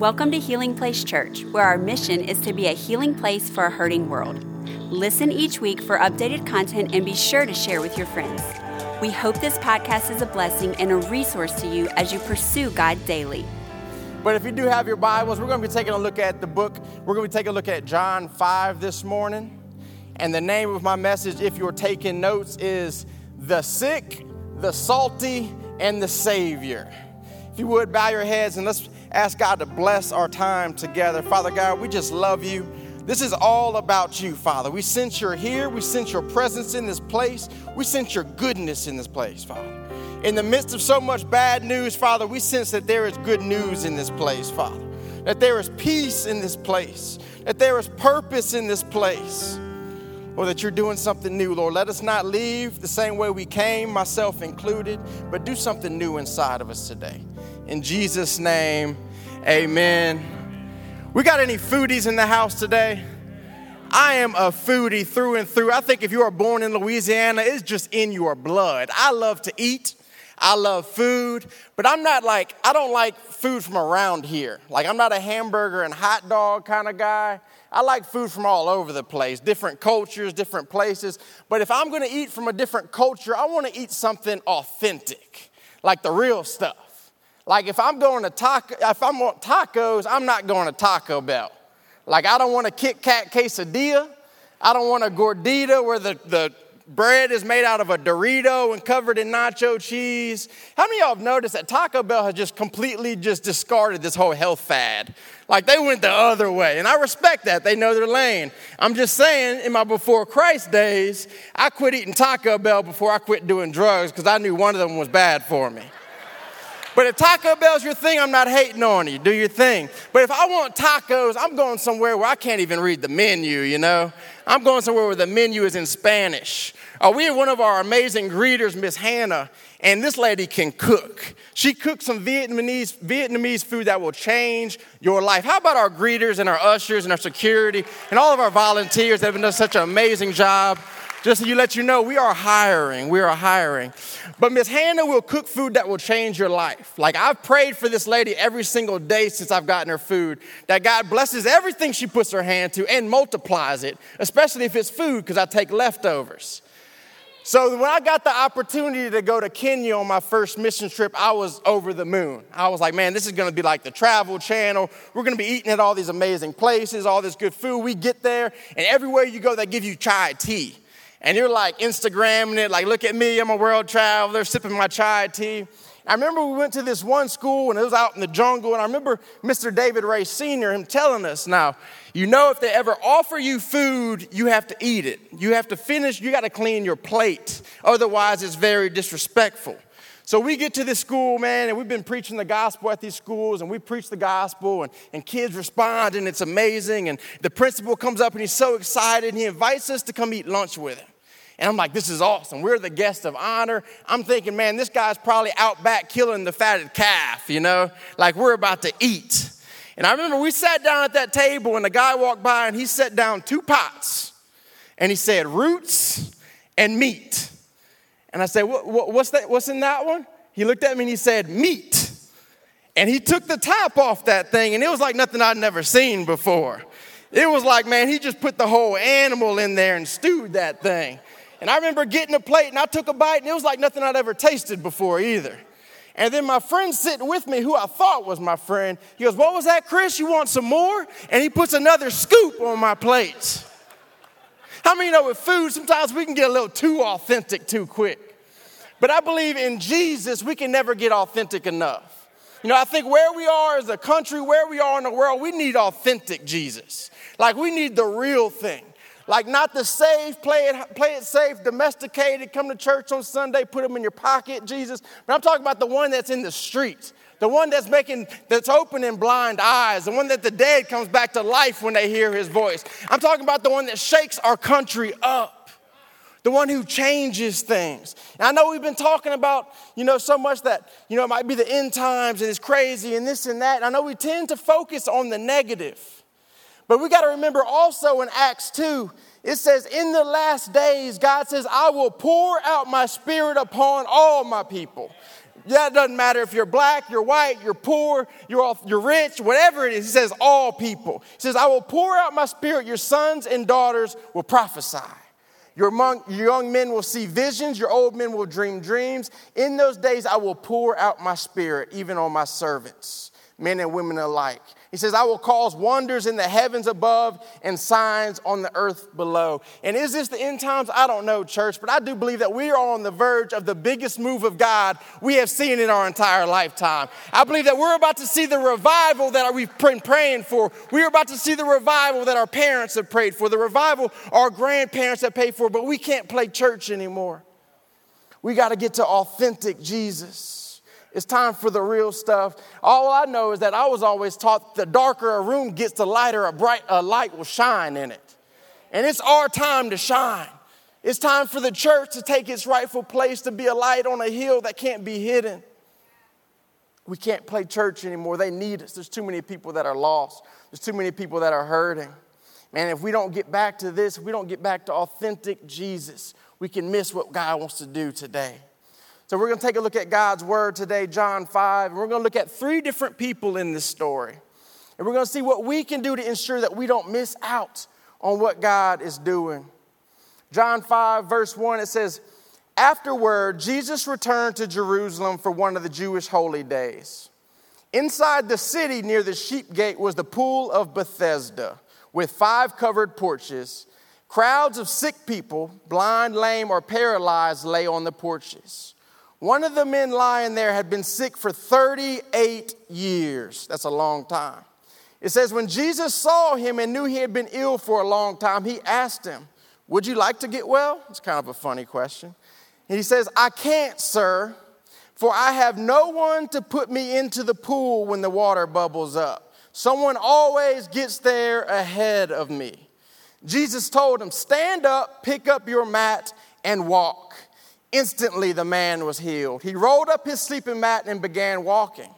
Welcome to Healing Place Church, where our mission is to be a healing place for a hurting world. Listen each week for updated content and be sure to share with your friends. We hope this podcast is a blessing and a resource to you as you pursue God daily. But if you do have your Bibles, we're going to be taking a look at the book. We're going to be taking a look at John 5 this morning. And the name of my message, if you're taking notes, is The Sick, the Salty, and the Savior. If you would, bow your heads and let's ask God to bless our time together. Father God, we just love you. This is all about you, Father. We sense you're here. We sense your presence in this place. We sense your goodness in this place, Father. In the midst of so much bad news, Father, we sense that there is good news in this place, Father. That there is peace in this place. That there is purpose in this place. Or that you're doing something new, Lord. Let us not leave the same way we came, myself included, but do something new inside of us today. In Jesus' name, amen. We got any foodies in the house today? I am a foodie through and through. I think if you are born in Louisiana, it's just in your blood. I love to eat. I love food, but I'm not like, I don't like food from around here. Like, I'm not a hamburger and hot dog kind of guy. I like food from all over the place, different cultures, different places. But if I'm gonna eat from a different culture, I wanna eat something authentic, like the real stuff. Like if I'm going to taco, if I want tacos, I'm not going to Taco Bell. Like I don't want a Kit Kat quesadilla. I don't want a gordita where the, the bread is made out of a Dorito and covered in nacho cheese. How many of y'all have noticed that Taco Bell has just completely just discarded this whole health fad? Like they went the other way. And I respect that. They know their lane. I'm just saying, in my before Christ days, I quit eating Taco Bell before I quit doing drugs because I knew one of them was bad for me. But if Taco Bell's your thing, I'm not hating on you. Do your thing. But if I want tacos, I'm going somewhere where I can't even read the menu, you know? I'm going somewhere where the menu is in Spanish. Uh, we have one of our amazing greeters, Miss Hannah, and this lady can cook. She cooks some Vietnamese, Vietnamese food that will change your life. How about our greeters and our ushers and our security and all of our volunteers that have done such an amazing job? Just so you let you know, we are hiring. We are hiring. But Miss Hannah will cook food that will change your life. Like I've prayed for this lady every single day since I've gotten her food, that God blesses everything she puts her hand to and multiplies it, especially if it's food, because I take leftovers. So when I got the opportunity to go to Kenya on my first mission trip, I was over the moon. I was like, man, this is gonna be like the travel channel. We're gonna be eating at all these amazing places, all this good food. We get there, and everywhere you go, they give you chai tea and you're like Instagramming it, like, look at me, I'm a world traveler, sipping my chai tea. I remember we went to this one school and it was out in the jungle, and I remember Mr. David Ray Sr., him telling us, now, you know, if they ever offer you food, you have to eat it. You have to finish, you got to clean your plate. Otherwise, it's very disrespectful. So we get to this school, man, and we've been preaching the gospel at these schools, and we preach the gospel, and, and kids respond, and it's amazing. And the principal comes up and he's so excited, and he invites us to come eat lunch with him. And I'm like, this is awesome. We're the guest of honor. I'm thinking, man, this guy's probably out back killing the fatted calf, you know, like we're about to eat. And I remember we sat down at that table, and the guy walked by and he set down two pots. And he said, roots and meat. And I said, what, what, what's, that, what's in that one? He looked at me and he said, meat. And he took the top off that thing, and it was like nothing I'd never seen before. It was like, man, he just put the whole animal in there and stewed that thing. And I remember getting a plate and I took a bite and it was like nothing I'd ever tasted before either. And then my friend sitting with me, who I thought was my friend, he goes, What was that, Chris? You want some more? And he puts another scoop on my plate. How many know with food, sometimes we can get a little too authentic too quick? But I believe in Jesus, we can never get authentic enough. You know, I think where we are as a country, where we are in the world, we need authentic Jesus. Like we need the real thing. Like not the safe, play it, play it safe, domesticated, come to church on Sunday, put them in your pocket, Jesus. But I'm talking about the one that's in the streets, the one that's making, that's opening blind eyes, the one that the dead comes back to life when they hear his voice. I'm talking about the one that shakes our country up, the one who changes things. And I know we've been talking about, you know, so much that, you know, it might be the end times and it's crazy and this and that. And I know we tend to focus on the negative. But we got to remember also in Acts 2, it says, In the last days, God says, I will pour out my spirit upon all my people. Yeah, it doesn't matter if you're black, you're white, you're poor, you're, all, you're rich, whatever it is. He says, all people. He says, I will pour out my spirit, your sons and daughters will prophesy. Your, your young men will see visions, your old men will dream dreams. In those days, I will pour out my spirit, even on my servants, men and women alike. He says, I will cause wonders in the heavens above and signs on the earth below. And is this the end times? I don't know, church, but I do believe that we are on the verge of the biggest move of God we have seen in our entire lifetime. I believe that we're about to see the revival that we've been praying for. We're about to see the revival that our parents have prayed for, the revival our grandparents have paid for, but we can't play church anymore. We got to get to authentic Jesus. It's time for the real stuff. All I know is that I was always taught the darker a room gets, the lighter a bright a light will shine in it. And it's our time to shine. It's time for the church to take its rightful place to be a light on a hill that can't be hidden. We can't play church anymore. They need us. There's too many people that are lost. There's too many people that are hurting. Man, if we don't get back to this, if we don't get back to authentic Jesus, we can miss what God wants to do today. So we're going to take a look at God's word today, John 5, and we're going to look at three different people in this story. And we're going to see what we can do to ensure that we don't miss out on what God is doing. John 5, verse 1, it says, Afterward, Jesus returned to Jerusalem for one of the Jewish holy days. Inside the city near the sheep gate was the pool of Bethesda with five covered porches. Crowds of sick people, blind, lame, or paralyzed, lay on the porches. One of the men lying there had been sick for 38 years. That's a long time. It says, when Jesus saw him and knew he had been ill for a long time, he asked him, Would you like to get well? It's kind of a funny question. And he says, I can't, sir, for I have no one to put me into the pool when the water bubbles up. Someone always gets there ahead of me. Jesus told him, Stand up, pick up your mat, and walk. Instantly, the man was healed. He rolled up his sleeping mat and began walking.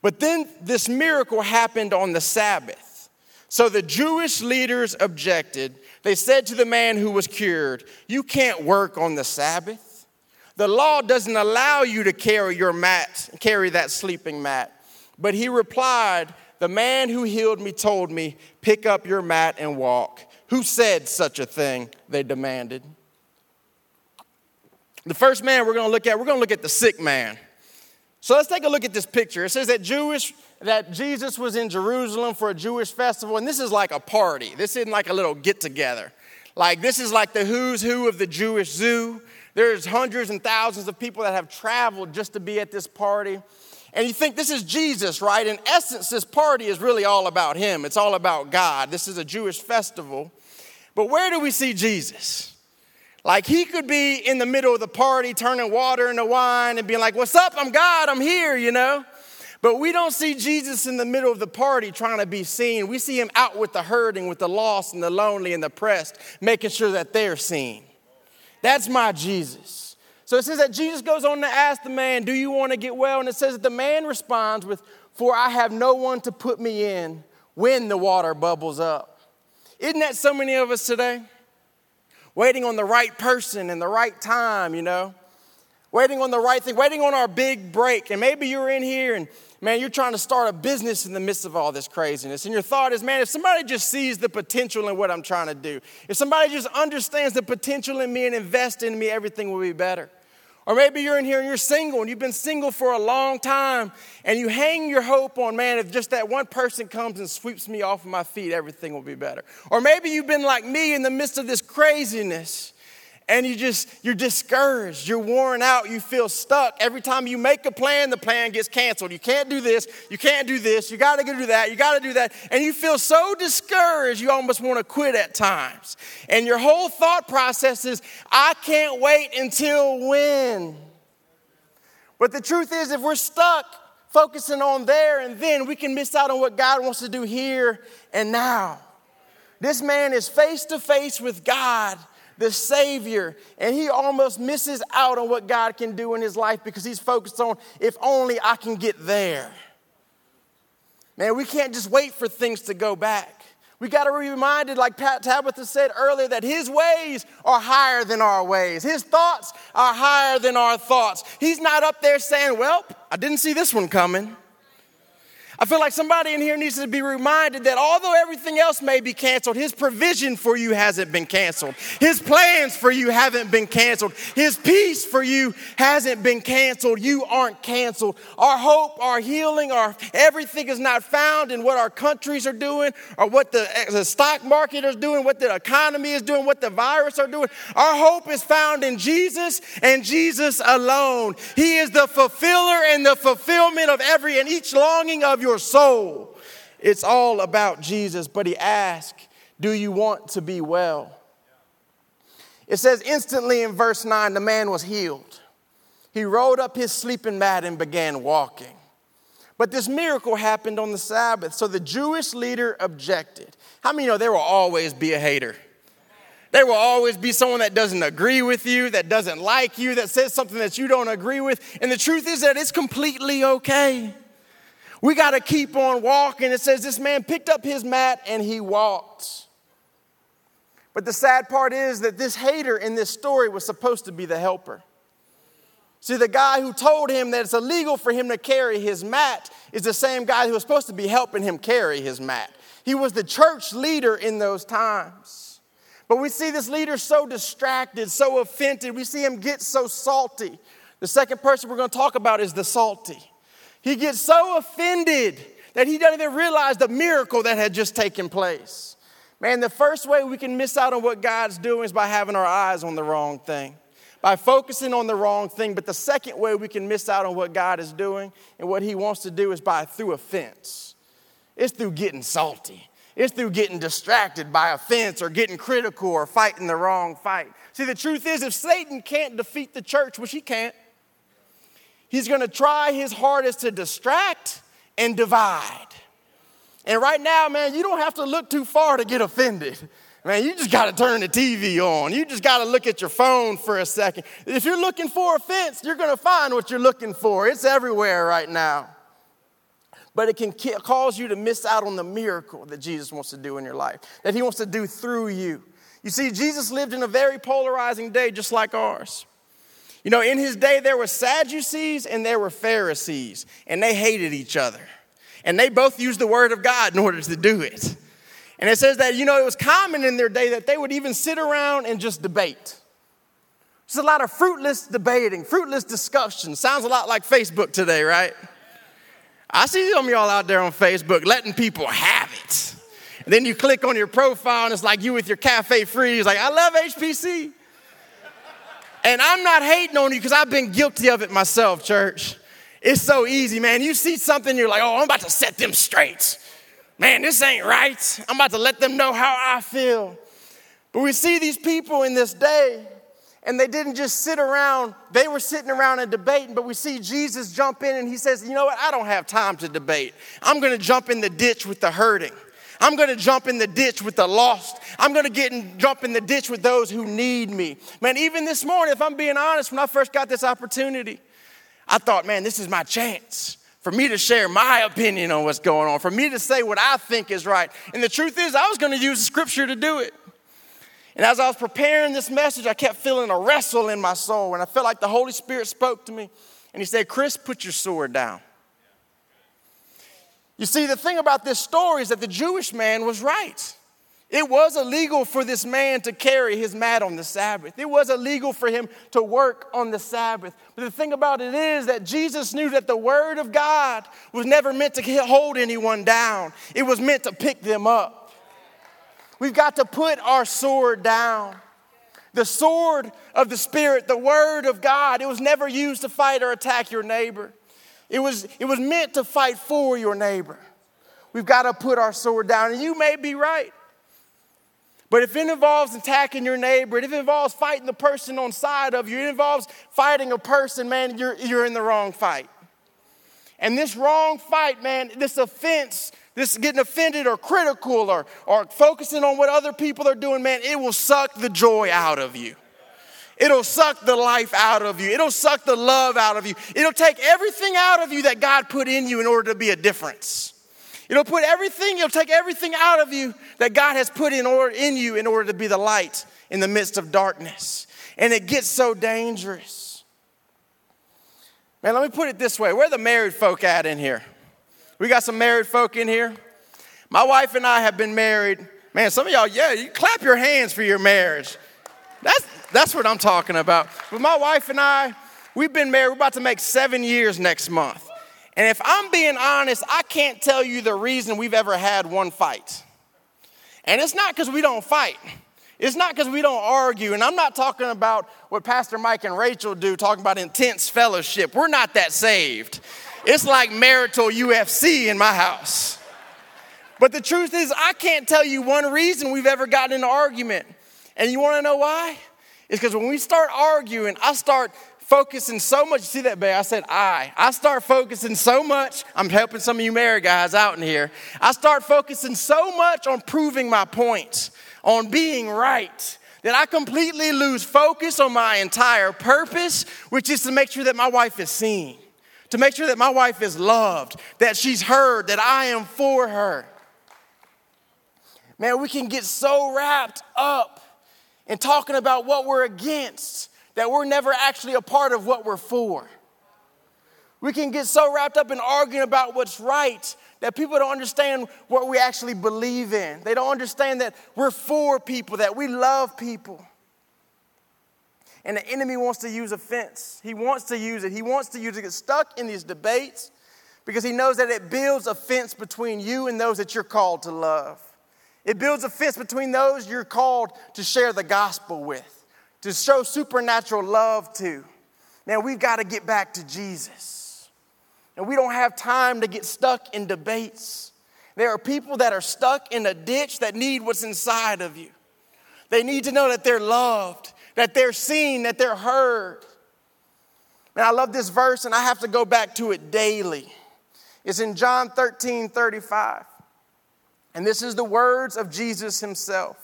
But then this miracle happened on the Sabbath. So the Jewish leaders objected. They said to the man who was cured, You can't work on the Sabbath. The law doesn't allow you to carry your mat, carry that sleeping mat. But he replied, The man who healed me told me, Pick up your mat and walk. Who said such a thing? They demanded. The first man we're going to look at, we're going to look at the sick man. So let's take a look at this picture. It says that Jewish that Jesus was in Jerusalem for a Jewish festival, and this is like a party. This isn't like a little get together. Like this is like the who's who of the Jewish zoo. There's hundreds and thousands of people that have traveled just to be at this party. And you think this is Jesus, right? In essence, this party is really all about him. It's all about God. This is a Jewish festival. But where do we see Jesus? Like he could be in the middle of the party turning water into wine and being like, What's up? I'm God, I'm here, you know? But we don't see Jesus in the middle of the party trying to be seen. We see him out with the hurting, with the lost and the lonely and the oppressed, making sure that they're seen. That's my Jesus. So it says that Jesus goes on to ask the man, Do you want to get well? And it says that the man responds with, For I have no one to put me in when the water bubbles up. Isn't that so many of us today? Waiting on the right person and the right time, you know, waiting on the right thing, waiting on our big break. And maybe you're in here and man, you're trying to start a business in the midst of all this craziness. And your thought is, man, if somebody just sees the potential in what I'm trying to do, if somebody just understands the potential in me and invests in me, everything will be better. Or maybe you're in here and you're single and you've been single for a long time and you hang your hope on, man, if just that one person comes and sweeps me off of my feet, everything will be better. Or maybe you've been like me in the midst of this craziness and you just you're discouraged you're worn out you feel stuck. Every time you make a plan the plan gets canceled. You can't do this you can't do this you got to do that you got to do that. And you feel so discouraged you almost want to quit at times. And your whole thought process is i can't wait until when? But the truth is if we're stuck focusing on there and then we can miss out on what god wants to do here and now. This man is face to face with god the Savior, and he almost misses out on what God can do in his life because he's focused on, if only I can get there. Man, we can't just wait for things to go back. We got to be reminded, like Pat Tabitha said earlier, that his ways are higher than our ways. His thoughts are higher than our thoughts. He's not up there saying, Well, I didn't see this one coming. I feel like somebody in here needs to be reminded that although everything else may be canceled, His provision for you hasn't been canceled. His plans for you haven't been canceled. His peace for you hasn't been canceled. You aren't canceled. Our hope, our healing, our everything is not found in what our countries are doing or what the, the stock market is doing, what the economy is doing, what the virus are doing. Our hope is found in Jesus and Jesus alone. He is the fulfiller and the fulfillment of every and each longing of your your soul. It's all about Jesus. But he asked, Do you want to be well? It says, instantly in verse 9, the man was healed. He rolled up his sleeping mat and began walking. But this miracle happened on the Sabbath, so the Jewish leader objected. How many know there will always be a hater? There will always be someone that doesn't agree with you, that doesn't like you, that says something that you don't agree with. And the truth is that it's completely okay. We got to keep on walking. It says this man picked up his mat and he walked. But the sad part is that this hater in this story was supposed to be the helper. See, the guy who told him that it's illegal for him to carry his mat is the same guy who was supposed to be helping him carry his mat. He was the church leader in those times. But we see this leader so distracted, so offended. We see him get so salty. The second person we're going to talk about is the salty. He gets so offended that he doesn't even realize the miracle that had just taken place. Man, the first way we can miss out on what God's doing is by having our eyes on the wrong thing, by focusing on the wrong thing. But the second way we can miss out on what God is doing and what He wants to do is by through offense. It's through getting salty. It's through getting distracted by offense or getting critical or fighting the wrong fight. See, the truth is, if Satan can't defeat the church, which he can't, He's going to try his hardest to distract and divide. And right now, man, you don't have to look too far to get offended. Man, you just got to turn the TV on. You just got to look at your phone for a second. If you're looking for offense, you're going to find what you're looking for. It's everywhere right now. But it can cause you to miss out on the miracle that Jesus wants to do in your life, that he wants to do through you. You see, Jesus lived in a very polarizing day just like ours. You know, in his day, there were Sadducees and there were Pharisees, and they hated each other. And they both used the word of God in order to do it. And it says that, you know, it was common in their day that they would even sit around and just debate. It's a lot of fruitless debating, fruitless discussion. Sounds a lot like Facebook today, right? I see some of y'all out there on Facebook letting people have it. And then you click on your profile and it's like you with your cafe free. It's like, I love HPC. And I'm not hating on you because I've been guilty of it myself, church. It's so easy, man. You see something, you're like, oh, I'm about to set them straight. Man, this ain't right. I'm about to let them know how I feel. But we see these people in this day, and they didn't just sit around, they were sitting around and debating, but we see Jesus jump in and he says, You know what? I don't have time to debate. I'm gonna jump in the ditch with the hurting. I'm going to jump in the ditch with the lost. I'm going to get and jump in the ditch with those who need me. Man, even this morning, if I'm being honest, when I first got this opportunity, I thought, man, this is my chance for me to share my opinion on what's going on, for me to say what I think is right. And the truth is, I was going to use the scripture to do it. And as I was preparing this message, I kept feeling a wrestle in my soul, and I felt like the Holy Spirit spoke to me. And He said, Chris, put your sword down. You see, the thing about this story is that the Jewish man was right. It was illegal for this man to carry his mat on the Sabbath. It was illegal for him to work on the Sabbath. But the thing about it is that Jesus knew that the Word of God was never meant to hold anyone down, it was meant to pick them up. We've got to put our sword down. The sword of the Spirit, the Word of God, it was never used to fight or attack your neighbor. It was, it was meant to fight for your neighbor. We've got to put our sword down. And you may be right. But if it involves attacking your neighbor, if it involves fighting the person on side of you, it involves fighting a person, man, you're, you're in the wrong fight. And this wrong fight, man, this offense, this getting offended or critical or, or focusing on what other people are doing, man, it will suck the joy out of you. It'll suck the life out of you. It'll suck the love out of you. It'll take everything out of you that God put in you in order to be a difference. It'll put everything, it'll take everything out of you that God has put in order in you in order to be the light in the midst of darkness. And it gets so dangerous. Man, let me put it this way. Where the married folk at in here? We got some married folk in here. My wife and I have been married. Man, some of y'all, yeah, you clap your hands for your marriage. That's that's what I'm talking about. But my wife and I, we've been married, we're about to make seven years next month. And if I'm being honest, I can't tell you the reason we've ever had one fight. And it's not because we don't fight. It's not because we don't argue. And I'm not talking about what Pastor Mike and Rachel do, talking about intense fellowship. We're not that saved. It's like marital UFC in my house. But the truth is, I can't tell you one reason we've ever gotten an argument. And you want to know why? It's because when we start arguing, I start focusing so much. See that, babe? I said I. I start focusing so much. I'm helping some of you married guys out in here. I start focusing so much on proving my point, on being right, that I completely lose focus on my entire purpose, which is to make sure that my wife is seen, to make sure that my wife is loved, that she's heard, that I am for her. Man, we can get so wrapped up in talking about what we're against that we're never actually a part of what we're for. We can get so wrapped up in arguing about what's right that people don't understand what we actually believe in. They don't understand that we're for people, that we love people. And the enemy wants to use offense. He wants to use it. He wants to use it to get stuck in these debates because he knows that it builds a fence between you and those that you're called to love. It builds a fence between those you're called to share the gospel with to show supernatural love to. Now we've got to get back to Jesus. And we don't have time to get stuck in debates. There are people that are stuck in a ditch that need what's inside of you. They need to know that they're loved, that they're seen, that they're heard. And I love this verse, and I have to go back to it daily. It's in John 13 35. And this is the words of Jesus himself.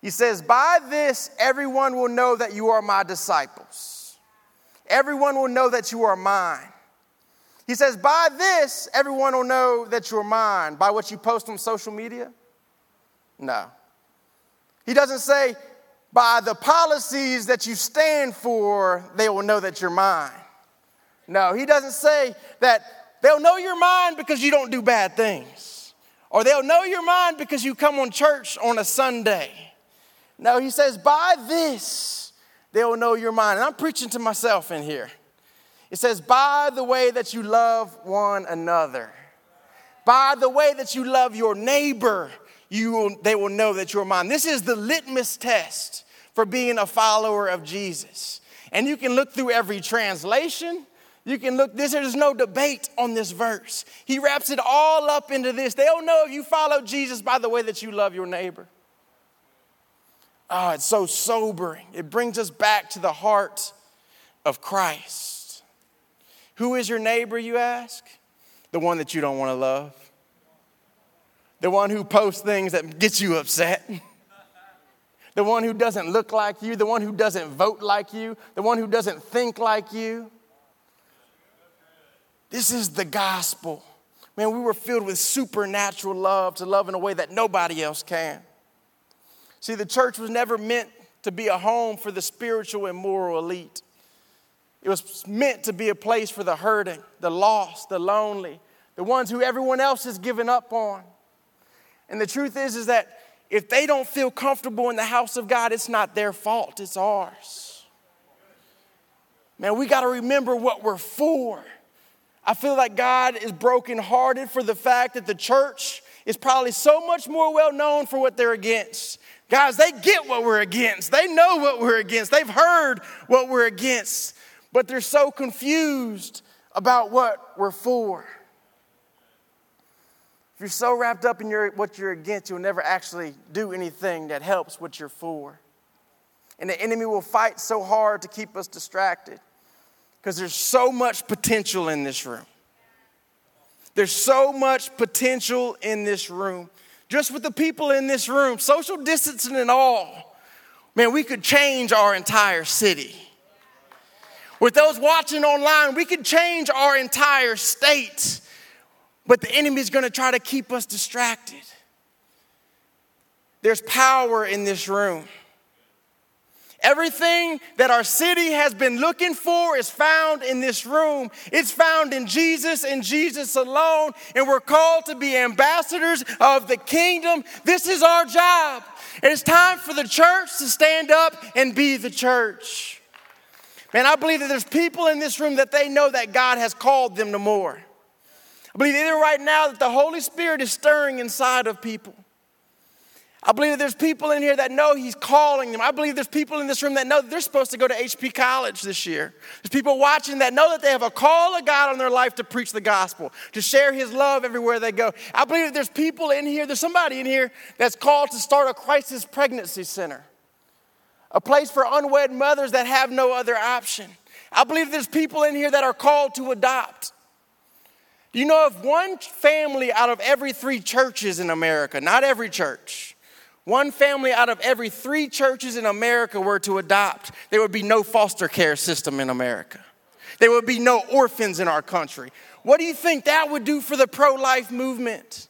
He says, By this everyone will know that you are my disciples. Everyone will know that you are mine. He says, By this everyone will know that you're mine. By what you post on social media? No. He doesn't say, By the policies that you stand for, they will know that you're mine. No, he doesn't say that they'll know you're mine because you don't do bad things. Or they'll know your mind because you come on church on a Sunday. No, he says, by this they will know your mind. And I'm preaching to myself in here. It says, by the way that you love one another, by the way that you love your neighbor, you will, they will know that you're mine. This is the litmus test for being a follower of Jesus. And you can look through every translation. You can look, this, there's no debate on this verse. He wraps it all up into this. They'll know if you follow Jesus by the way that you love your neighbor. Oh, it's so sobering. It brings us back to the heart of Christ. Who is your neighbor, you ask? The one that you don't want to love. The one who posts things that gets you upset. The one who doesn't look like you, the one who doesn't vote like you, the one who doesn't think like you. This is the gospel. Man, we were filled with supernatural love to love in a way that nobody else can. See, the church was never meant to be a home for the spiritual and moral elite. It was meant to be a place for the hurting, the lost, the lonely, the ones who everyone else has given up on. And the truth is, is that if they don't feel comfortable in the house of God, it's not their fault, it's ours. Man, we got to remember what we're for. I feel like God is brokenhearted for the fact that the church is probably so much more well known for what they're against Guys, they get what we're against. They know what we're against. They've heard what we're against, but they're so confused about what we're for. If you're so wrapped up in your, what you're against, you'll never actually do anything that helps what you're for. And the enemy will fight so hard to keep us distracted because there's so much potential in this room. There's so much potential in this room just with the people in this room, social distancing and all, man, we could change our entire city. With those watching online, we could change our entire state. but the enemy is going to try to keep us distracted. There's power in this room. Everything that our city has been looking for is found in this room. It's found in Jesus and Jesus alone. And we're called to be ambassadors of the kingdom. This is our job. And it's time for the church to stand up and be the church. Man, I believe that there's people in this room that they know that God has called them to more. I believe either right now that the Holy Spirit is stirring inside of people. I believe that there's people in here that know He's calling them. I believe there's people in this room that know that they're supposed to go to HP College this year. There's people watching that know that they have a call of God on their life to preach the gospel, to share His love everywhere they go. I believe that there's people in here, there's somebody in here that's called to start a crisis pregnancy center, a place for unwed mothers that have no other option. I believe there's people in here that are called to adopt. You know, if one family out of every three churches in America, not every church, one family out of every three churches in America were to adopt, there would be no foster care system in America. There would be no orphans in our country. What do you think that would do for the pro life movement?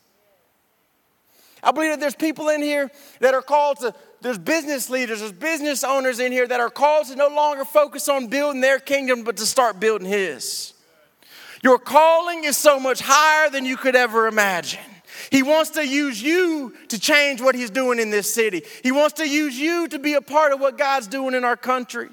I believe that there's people in here that are called to, there's business leaders, there's business owners in here that are called to no longer focus on building their kingdom, but to start building His. Your calling is so much higher than you could ever imagine. He wants to use you to change what He's doing in this city. He wants to use you to be a part of what God's doing in our country.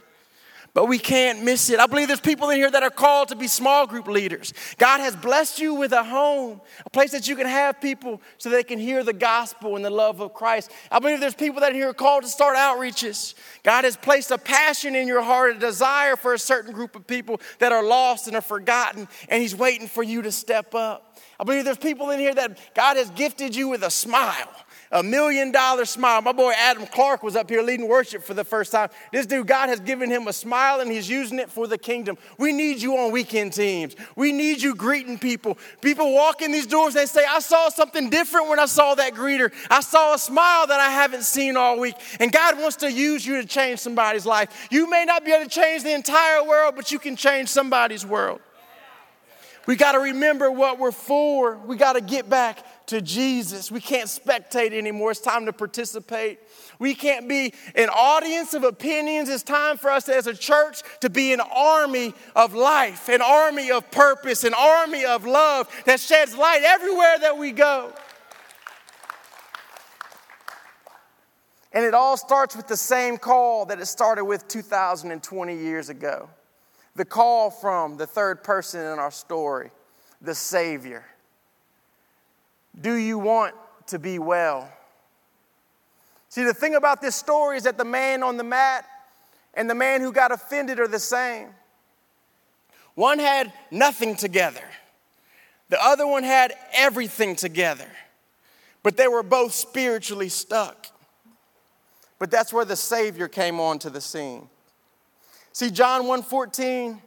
But we can't miss it. I believe there's people in here that are called to be small group leaders. God has blessed you with a home, a place that you can have people so they can hear the gospel and the love of Christ. I believe there's people that are here called to start outreaches. God has placed a passion in your heart, a desire for a certain group of people that are lost and are forgotten, and He's waiting for you to step up. I believe there's people in here that God has gifted you with a smile, a million dollar smile. My boy Adam Clark was up here leading worship for the first time. This dude, God has given him a smile and he's using it for the kingdom. We need you on weekend teams. We need you greeting people. People walk in these doors, they say, I saw something different when I saw that greeter. I saw a smile that I haven't seen all week. And God wants to use you to change somebody's life. You may not be able to change the entire world, but you can change somebody's world. We got to remember what we're for. We got to get back to Jesus. We can't spectate anymore. It's time to participate. We can't be an audience of opinions. It's time for us as a church to be an army of life, an army of purpose, an army of love that sheds light everywhere that we go. And it all starts with the same call that it started with 2,020 years ago the call from the third person in our story, the Savior. Do you want to be well? See, the thing about this story is that the man on the mat and the man who got offended are the same. One had nothing together, the other one had everything together, but they were both spiritually stuck. But that's where the Savior came onto the scene. See, John 1:14,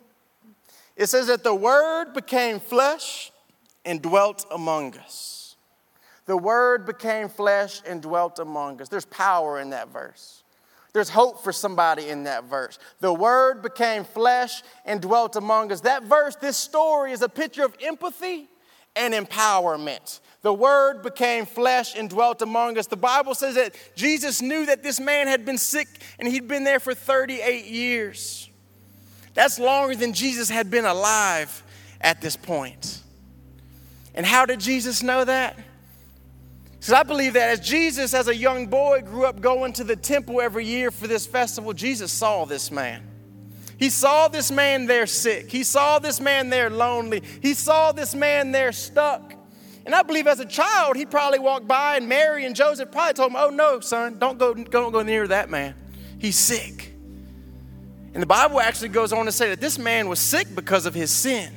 it says that the word became flesh and dwelt among us. The word became flesh and dwelt among us. There's power in that verse. There's hope for somebody in that verse. The word became flesh and dwelt among us. That verse, this story, is a picture of empathy and empowerment. The word became flesh and dwelt among us. The Bible says that Jesus knew that this man had been sick and he'd been there for 38 years. That's longer than Jesus had been alive at this point. And how did Jesus know that? Because I believe that as Jesus, as a young boy, grew up going to the temple every year for this festival, Jesus saw this man. He saw this man there sick. He saw this man there lonely. He saw this man there stuck. And I believe as a child, he probably walked by, and Mary and Joseph probably told him, Oh, no, son, don't go, don't go near that man. He's sick. And the Bible actually goes on to say that this man was sick because of his sin.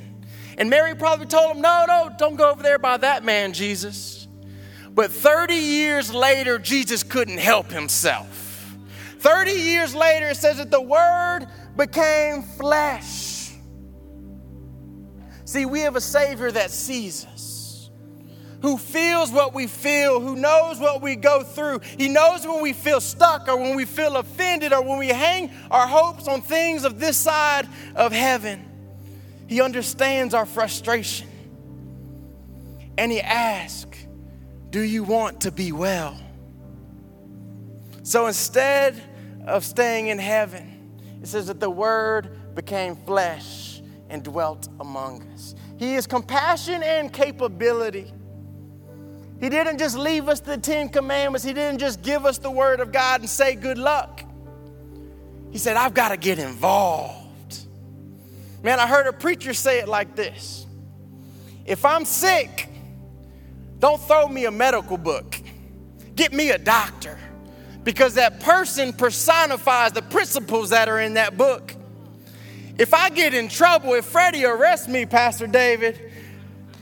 And Mary probably told him, No, no, don't go over there by that man, Jesus. But 30 years later, Jesus couldn't help himself. 30 years later, it says that the Word became flesh. See, we have a Savior that sees us who feels what we feel, who knows what we go through. He knows when we feel stuck or when we feel offended or when we hang our hopes on things of this side of heaven. He understands our frustration. and he asks, Do you want to be well? So instead of staying in heaven, it says that the Word became flesh and dwelt among us. He is compassion and capability. He didn't just leave us the Ten Commandments, He didn't just give us the Word of God and say good luck. He said, I've got to get involved. Man, I heard a preacher say it like this If I'm sick, don't throw me a medical book, get me a doctor, because that person personifies the principles that are in that book. If I get in trouble, if Freddie arrests me, Pastor David,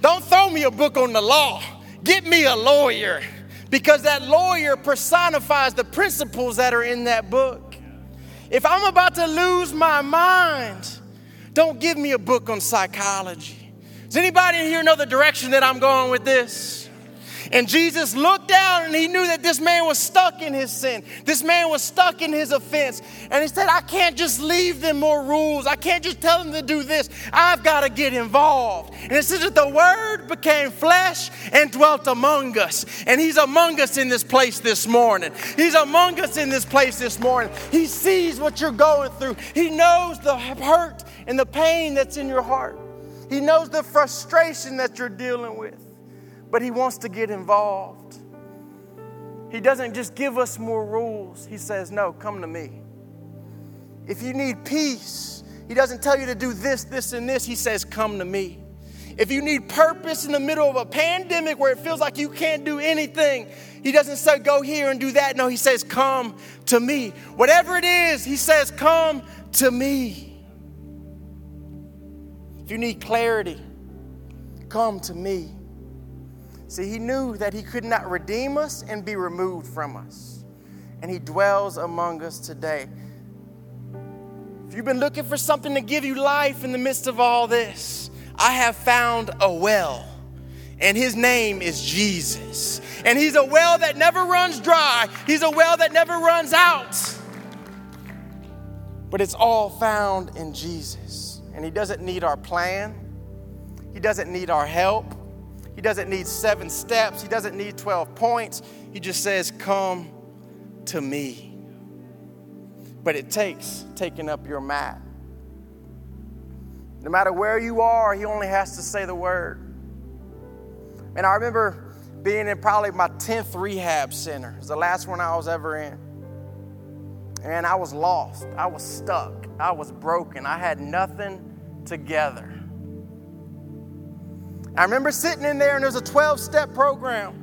don't throw me a book on the law. Get me a lawyer because that lawyer personifies the principles that are in that book. If I'm about to lose my mind, don't give me a book on psychology. Does anybody in here know the direction that I'm going with this? And Jesus looked down and he knew that this man was stuck in his sin. This man was stuck in his offense. And he said, I can't just leave them more rules. I can't just tell them to do this. I've got to get involved. And it says that the word became flesh and dwelt among us. And he's among us in this place this morning. He's among us in this place this morning. He sees what you're going through, he knows the hurt and the pain that's in your heart. He knows the frustration that you're dealing with but He wants to get involved. He doesn't just give us more rules, He says, No, come to me. If you need peace, He doesn't tell you to do this, this, and this. He says, Come to me. If you need purpose in the middle of a pandemic where it feels like you can't do anything, He doesn't say, Go here and do that. No, He says, Come to me. Whatever it is, He says, Come to me. If you need clarity, come to me. See, he knew that he could not redeem us and be removed from us. And he dwells among us today. If you've been looking for something to give you life in the midst of all this, I have found a well. And his name is Jesus. And he's a well that never runs dry, he's a well that never runs out. But it's all found in Jesus. And he doesn't need our plan, he doesn't need our help. He doesn't need seven steps, He doesn't need 12 points. He just says, Come to me. But it takes taking up your mat. No matter where you are, He only has to say the word. And I remember being in probably my 10th rehab center. It was the last one I was ever in. And I was lost. I was stuck. I was broken. I had nothing together. I remember sitting in there and there's a 12 step program.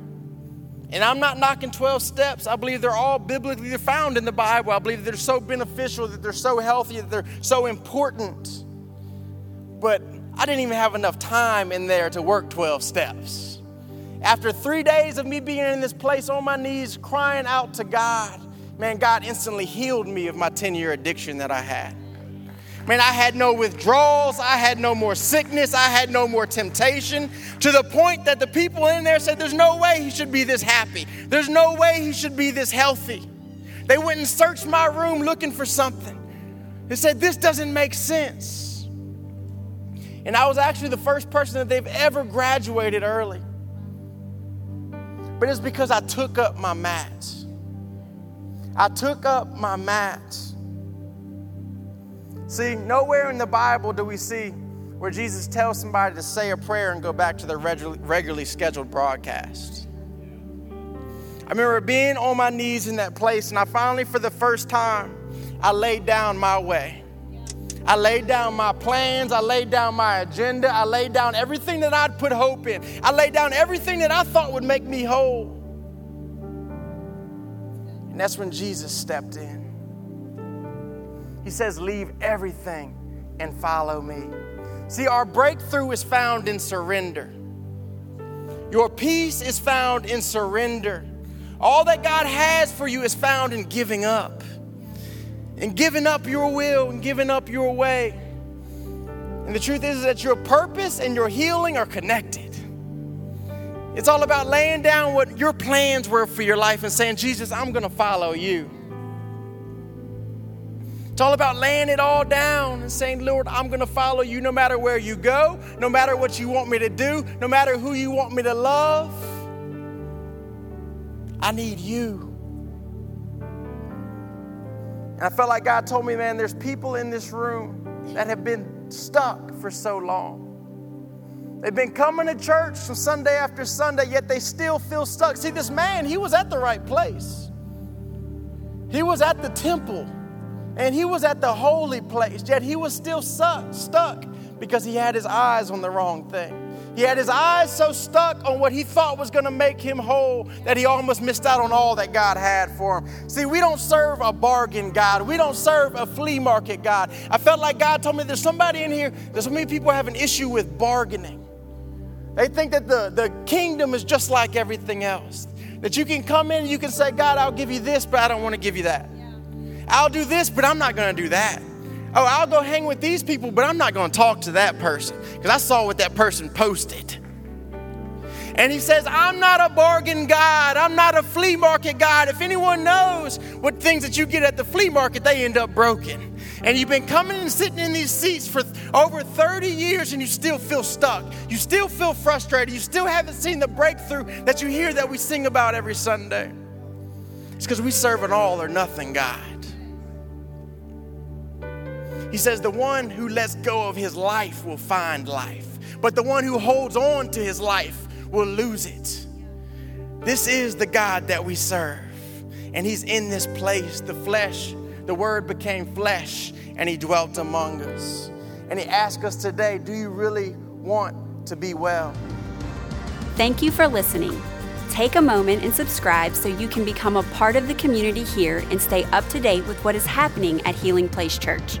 And I'm not knocking 12 steps. I believe they're all biblically found in the Bible. I believe they're so beneficial, that they're so healthy, that they're so important. But I didn't even have enough time in there to work 12 steps. After three days of me being in this place on my knees, crying out to God, man, God instantly healed me of my 10 year addiction that I had. Man, I had no withdrawals. I had no more sickness. I had no more temptation to the point that the people in there said, There's no way he should be this happy. There's no way he should be this healthy. They went and searched my room looking for something. They said, This doesn't make sense. And I was actually the first person that they've ever graduated early. But it's because I took up my mat. I took up my mat. See, nowhere in the Bible do we see where Jesus tells somebody to say a prayer and go back to their regularly scheduled broadcast. I remember being on my knees in that place, and I finally, for the first time, I laid down my way. I laid down my plans. I laid down my agenda. I laid down everything that I'd put hope in. I laid down everything that I thought would make me whole. And that's when Jesus stepped in. He says, Leave everything and follow me. See, our breakthrough is found in surrender. Your peace is found in surrender. All that God has for you is found in giving up. And giving up your will and giving up your way. And the truth is that your purpose and your healing are connected. It's all about laying down what your plans were for your life and saying, Jesus, I'm going to follow you. It's all about laying it all down and saying, Lord, I'm going to follow you no matter where you go, no matter what you want me to do, no matter who you want me to love. I need you. And I felt like God told me, man, there's people in this room that have been stuck for so long. They've been coming to church from Sunday after Sunday, yet they still feel stuck. See, this man, he was at the right place. He was at the temple and he was at the holy place, yet he was still stuck, stuck because he had his eyes on the wrong thing. He had his eyes so stuck on what he thought was going to make him whole that he almost missed out on all that God had for him. See, we don't serve a bargain God. We don't serve a flea market God. I felt like God told me there's somebody in here, there's so many people have an issue with bargaining. They think that the, the kingdom is just like everything else. That you can come in you can say, God, I'll give you this, but I don't want to give you that. I'll do this, but I'm not going to do that. Oh, I'll go hang with these people, but I'm not going to talk to that person because I saw what that person posted. And he says, I'm not a bargain God. I'm not a flea market God. If anyone knows what things that you get at the flea market, they end up broken. And you've been coming and sitting in these seats for over 30 years and you still feel stuck. You still feel frustrated. You still haven't seen the breakthrough that you hear that we sing about every Sunday. It's because we serve an all or nothing God. He says, The one who lets go of his life will find life, but the one who holds on to his life will lose it. This is the God that we serve, and he's in this place. The flesh, the word became flesh, and he dwelt among us. And he asks us today, Do you really want to be well? Thank you for listening. Take a moment and subscribe so you can become a part of the community here and stay up to date with what is happening at Healing Place Church.